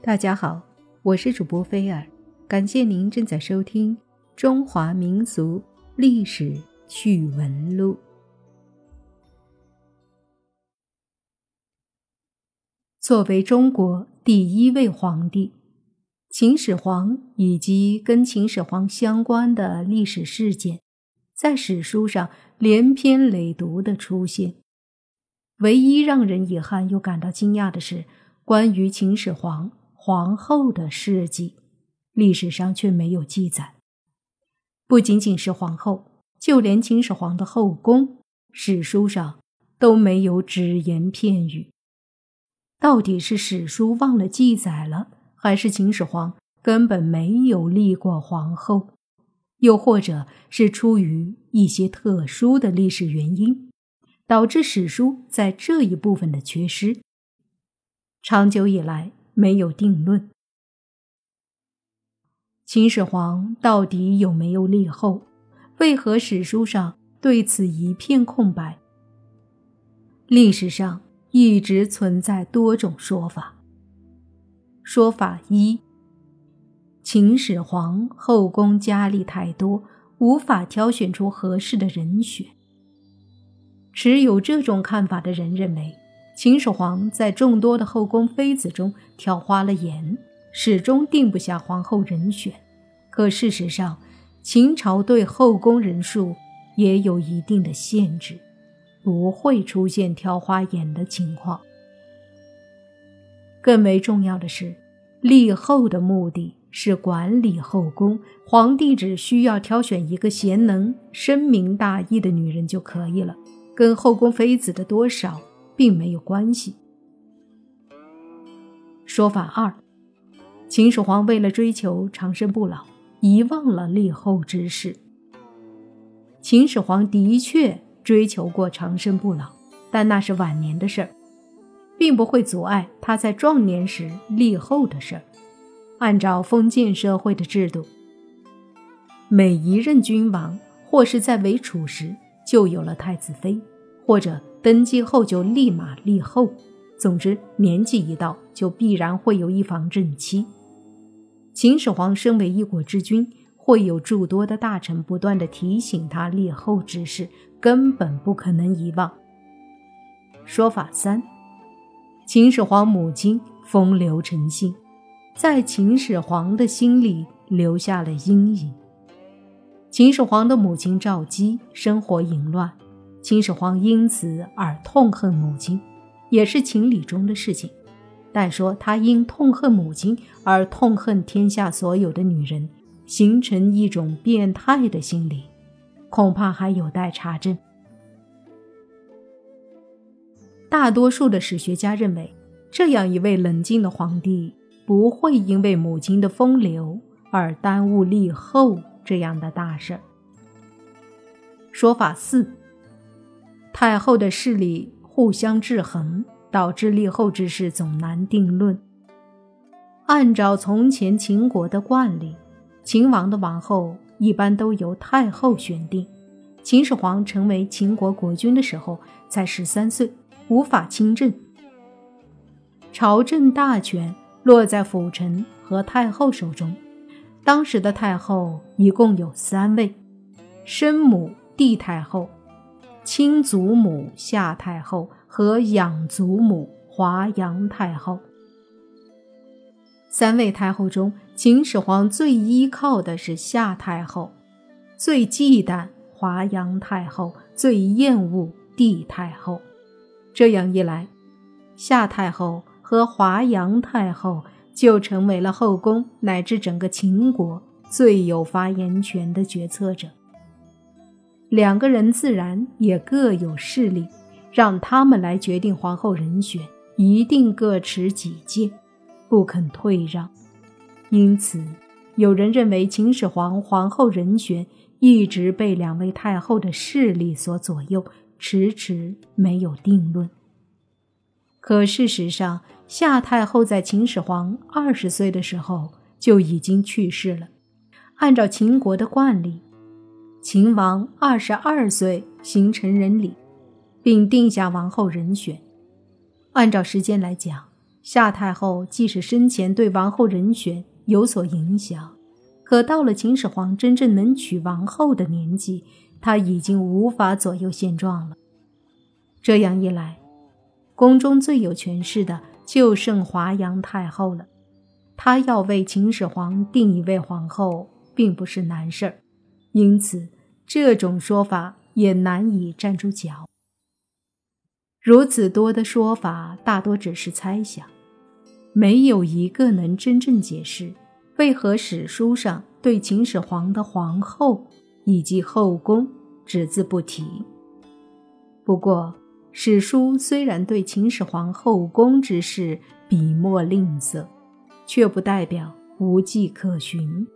大家好，我是主播菲尔，感谢您正在收听《中华民族历史趣闻录》。作为中国第一位皇帝，秦始皇以及跟秦始皇相关的历史事件，在史书上连篇累牍的出现。唯一让人遗憾又感到惊讶的是，关于秦始皇。皇后的事迹，历史上却没有记载。不仅仅是皇后，就连秦始皇的后宫，史书上都没有只言片语。到底是史书忘了记载了，还是秦始皇根本没有立过皇后？又或者是出于一些特殊的历史原因，导致史书在这一部分的缺失？长久以来。没有定论。秦始皇到底有没有立后？为何史书上对此一片空白？历史上一直存在多种说法。说法一：秦始皇后宫佳丽太多，无法挑选出合适的人选。持有这种看法的人认为。秦始皇在众多的后宫妃子中挑花了眼，始终定不下皇后人选。可事实上，秦朝对后宫人数也有一定的限制，不会出现挑花眼的情况。更为重要的是，立后的目的是管理后宫，皇帝只需要挑选一个贤能、深明大义的女人就可以了，跟后宫妃子的多少。并没有关系。说法二：秦始皇为了追求长生不老，遗忘了立后之事。秦始皇的确追求过长生不老，但那是晚年的事儿，并不会阻碍他在壮年时立后的事儿。按照封建社会的制度，每一任君王或是在为楚时就有了太子妃，或者。登基后就立马立后，总之年纪一到就必然会有一房正妻。秦始皇身为一国之君，会有诸多的大臣不断的提醒他立后之事，根本不可能遗忘。说法三：秦始皇母亲风流成性，在秦始皇的心里留下了阴影。秦始皇的母亲赵姬生活淫乱。秦始皇因此而痛恨母亲，也是情理中的事情。但说他因痛恨母亲而痛恨天下所有的女人，形成一种变态的心理，恐怕还有待查证。大多数的史学家认为，这样一位冷静的皇帝不会因为母亲的风流而耽误立后这样的大事。说法四。太后的势力互相制衡，导致立后之事总难定论。按照从前秦国的惯例，秦王的王后一般都由太后选定。秦始皇成为秦国国君的时候才十三岁，无法亲政，朝政大权落在辅臣和太后手中。当时的太后一共有三位：生母帝太后。亲祖母夏太后和养祖母华阳太后，三位太后中，秦始皇最依靠的是夏太后，最忌惮华阳太后，最厌恶帝太后。这样一来，夏太后和华阳太后就成为了后宫乃至整个秦国最有发言权的决策者。两个人自然也各有势力，让他们来决定皇后人选，一定各持己见，不肯退让。因此，有人认为秦始皇皇后人选一直被两位太后的势力所左右，迟迟没有定论。可事实上，夏太后在秦始皇二十岁的时候就已经去世了。按照秦国的惯例。秦王二十二岁行成人礼，并定下王后人选。按照时间来讲，夏太后即使生前对王后人选有所影响，可到了秦始皇真正能娶王后的年纪，他已经无法左右现状了。这样一来，宫中最有权势的就剩华阳太后了。她要为秦始皇定一位皇后，并不是难事儿，因此这种说法也难以站住脚。如此多的说法，大多只是猜想，没有一个能真正解释为何史书上对秦始皇的皇后以及后宫只字不提。不过，史书虽然对秦始皇后宫之事笔墨吝啬，却不代表无迹可寻。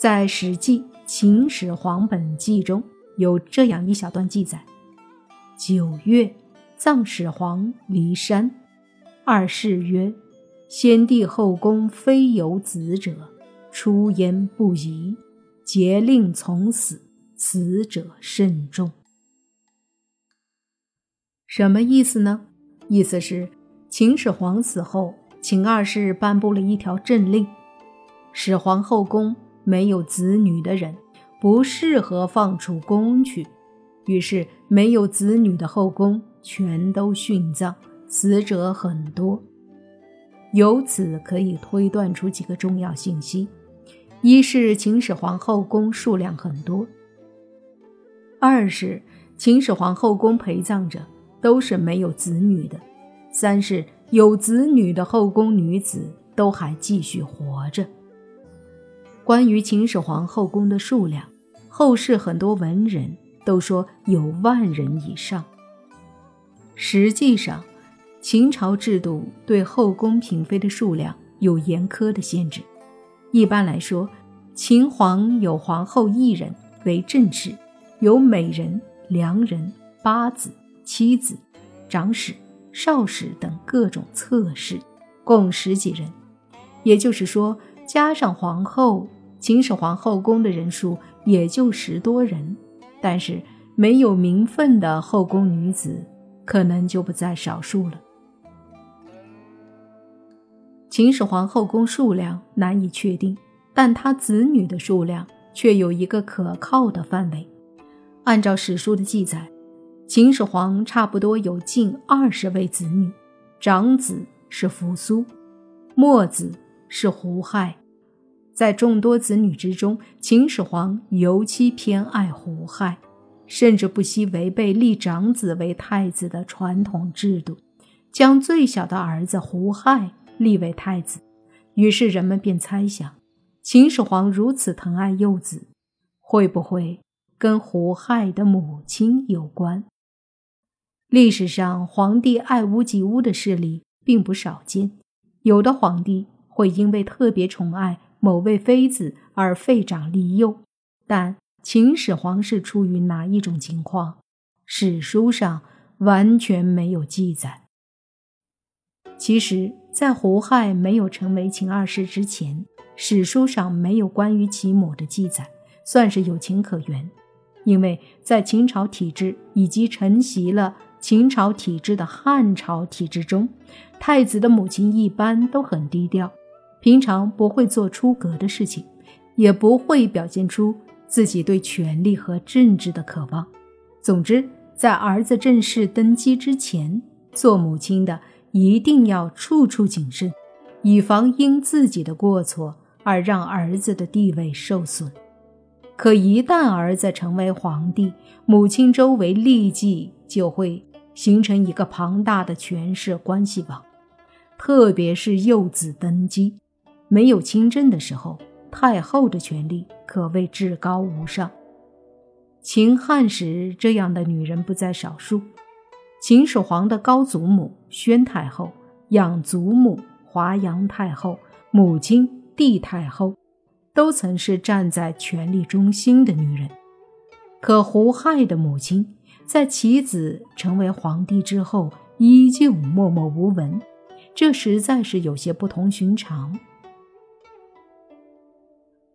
在《史记·秦始皇本纪》中有这样一小段记载：九月，葬始皇骊山。二世曰：“先帝后宫非有子者，出焉不疑，节令从死，死者甚众。”什么意思呢？意思是秦始皇死后，秦二世颁布了一条政令：始皇后宫没有子女的人不适合放出宫去。于是，没有子女的后宫全都殉葬，死者很多。由此可以推断出几个重要信息：一是秦始皇后宫数量很多；二是秦始皇后宫陪葬者。都是没有子女的。三是有子女的后宫女子都还继续活着。关于秦始皇后宫的数量，后世很多文人都说有万人以上。实际上，秦朝制度对后宫嫔妃的数量有严苛的限制。一般来说，秦皇有皇后一人为正室，有美人、良人、八子。妻子、长史、少史等各种侧室，共十几人。也就是说，加上皇后，秦始皇后宫的人数也就十多人。但是，没有名分的后宫女子，可能就不在少数了。秦始皇后宫数量难以确定，但他子女的数量却有一个可靠的范围。按照史书的记载。秦始皇差不多有近二十位子女，长子是扶苏，末子是胡亥。在众多子女之中，秦始皇尤其偏爱胡亥，甚至不惜违背立长子为太子的传统制度，将最小的儿子胡亥立为太子。于是人们便猜想，秦始皇如此疼爱幼子，会不会跟胡亥的母亲有关？历史上，皇帝爱屋及乌的事例并不少见。有的皇帝会因为特别宠爱某位妃子而废长立幼，但秦始皇是出于哪一种情况？史书上完全没有记载。其实，在胡亥没有成为秦二世之前，史书上没有关于其母的记载，算是有情可原。因为在秦朝体制以及承袭了。秦朝体制的汉朝体制中，太子的母亲一般都很低调，平常不会做出格的事情，也不会表现出自己对权力和政治的渴望。总之，在儿子正式登基之前，做母亲的一定要处处谨慎，以防因自己的过错而让儿子的地位受损。可一旦儿子成为皇帝，母亲周围立即就会。形成一个庞大的权势关系网，特别是幼子登基没有亲政的时候，太后的权力可谓至高无上。秦汉时这样的女人不在少数。秦始皇的高祖母宣太后、养祖母华阳太后、母亲帝太后，都曾是站在权力中心的女人。可胡亥的母亲。在其子成为皇帝之后，依旧默默无闻，这实在是有些不同寻常。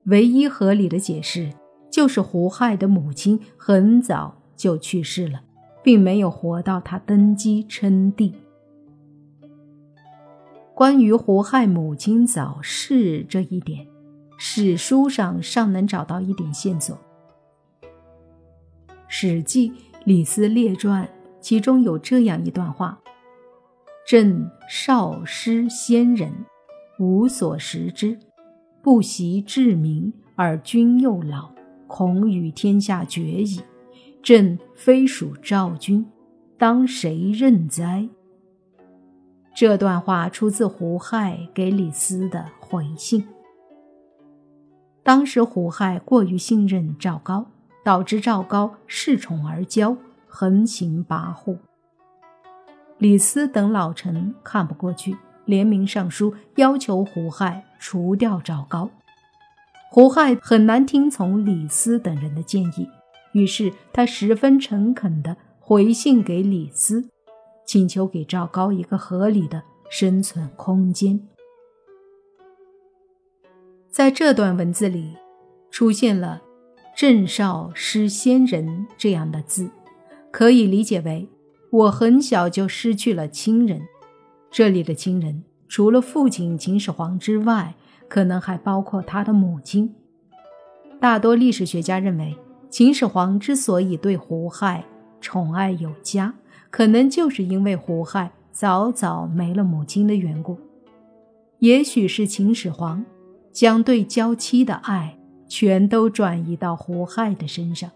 唯一合理的解释就是胡亥的母亲很早就去世了，并没有活到他登基称帝。关于胡亥母亲早逝这一点，史书上尚能找到一点线索。《史记·李斯列传》其中有这样一段话：“朕少师先人，无所食之，不习治民，而君又老，恐与天下绝矣。朕非属赵君，当谁任哉？”这段话出自胡亥给李斯的回信。当时胡亥过于信任赵高，导致赵高恃宠而骄，横行跋扈。李斯等老臣看不过去，联名上书要求胡亥除掉赵高。胡亥很难听从李斯等人的建议，于是他十分诚恳地回信给李斯。请求给赵高一个合理的生存空间。在这段文字里，出现了“郑少失先人”这样的字，可以理解为我很小就失去了亲人。这里的亲人，除了父亲秦始皇之外，可能还包括他的母亲。大多历史学家认为，秦始皇之所以对胡亥宠爱有加。可能就是因为胡亥早早没了母亲的缘故，也许是秦始皇将对娇妻的爱全都转移到胡亥的身上，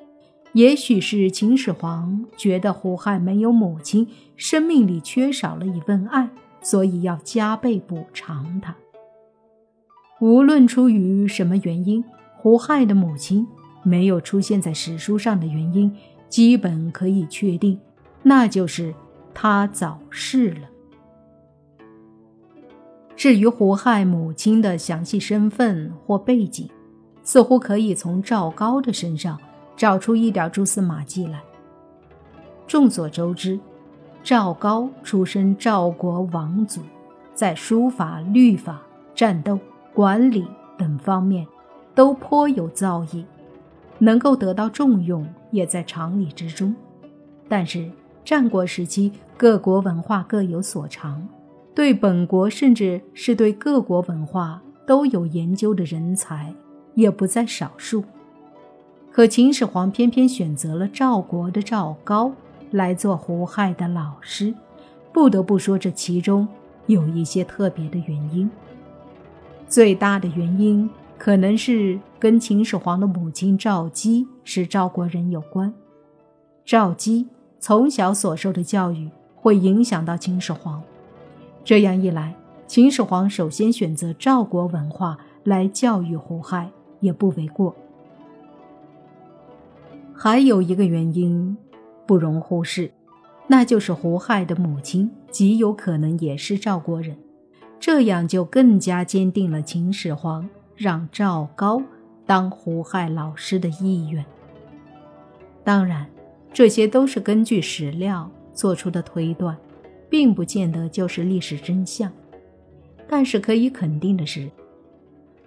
也许是秦始皇觉得胡亥没有母亲，生命里缺少了一份爱，所以要加倍补偿他。无论出于什么原因，胡亥的母亲没有出现在史书上的原因，基本可以确定。那就是他早逝了。至于胡亥母亲的详细身份或背景，似乎可以从赵高的身上找出一点蛛丝马迹来。众所周知，赵高出身赵国王族，在书法、律法、战斗、管理等方面都颇有造诣，能够得到重用也在常理之中。但是，战国时期，各国文化各有所长，对本国甚至是对各国文化都有研究的人才也不在少数。可秦始皇偏偏选择了赵国的赵高来做胡亥的老师，不得不说这其中有一些特别的原因。最大的原因可能是跟秦始皇的母亲赵姬是赵国人有关，赵姬。从小所受的教育会影响到秦始皇，这样一来，秦始皇首先选择赵国文化来教育胡亥也不为过。还有一个原因不容忽视，那就是胡亥的母亲极有可能也是赵国人，这样就更加坚定了秦始皇让赵高当胡亥老师的意愿。当然。这些都是根据史料做出的推断，并不见得就是历史真相。但是可以肯定的是，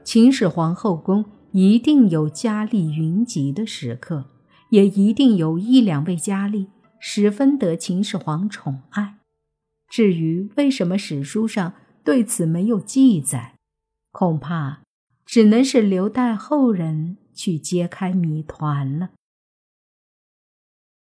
秦始皇后宫一定有佳丽云集的时刻，也一定有一两位佳丽十分得秦始皇宠爱。至于为什么史书上对此没有记载，恐怕只能是留待后人去揭开谜团了。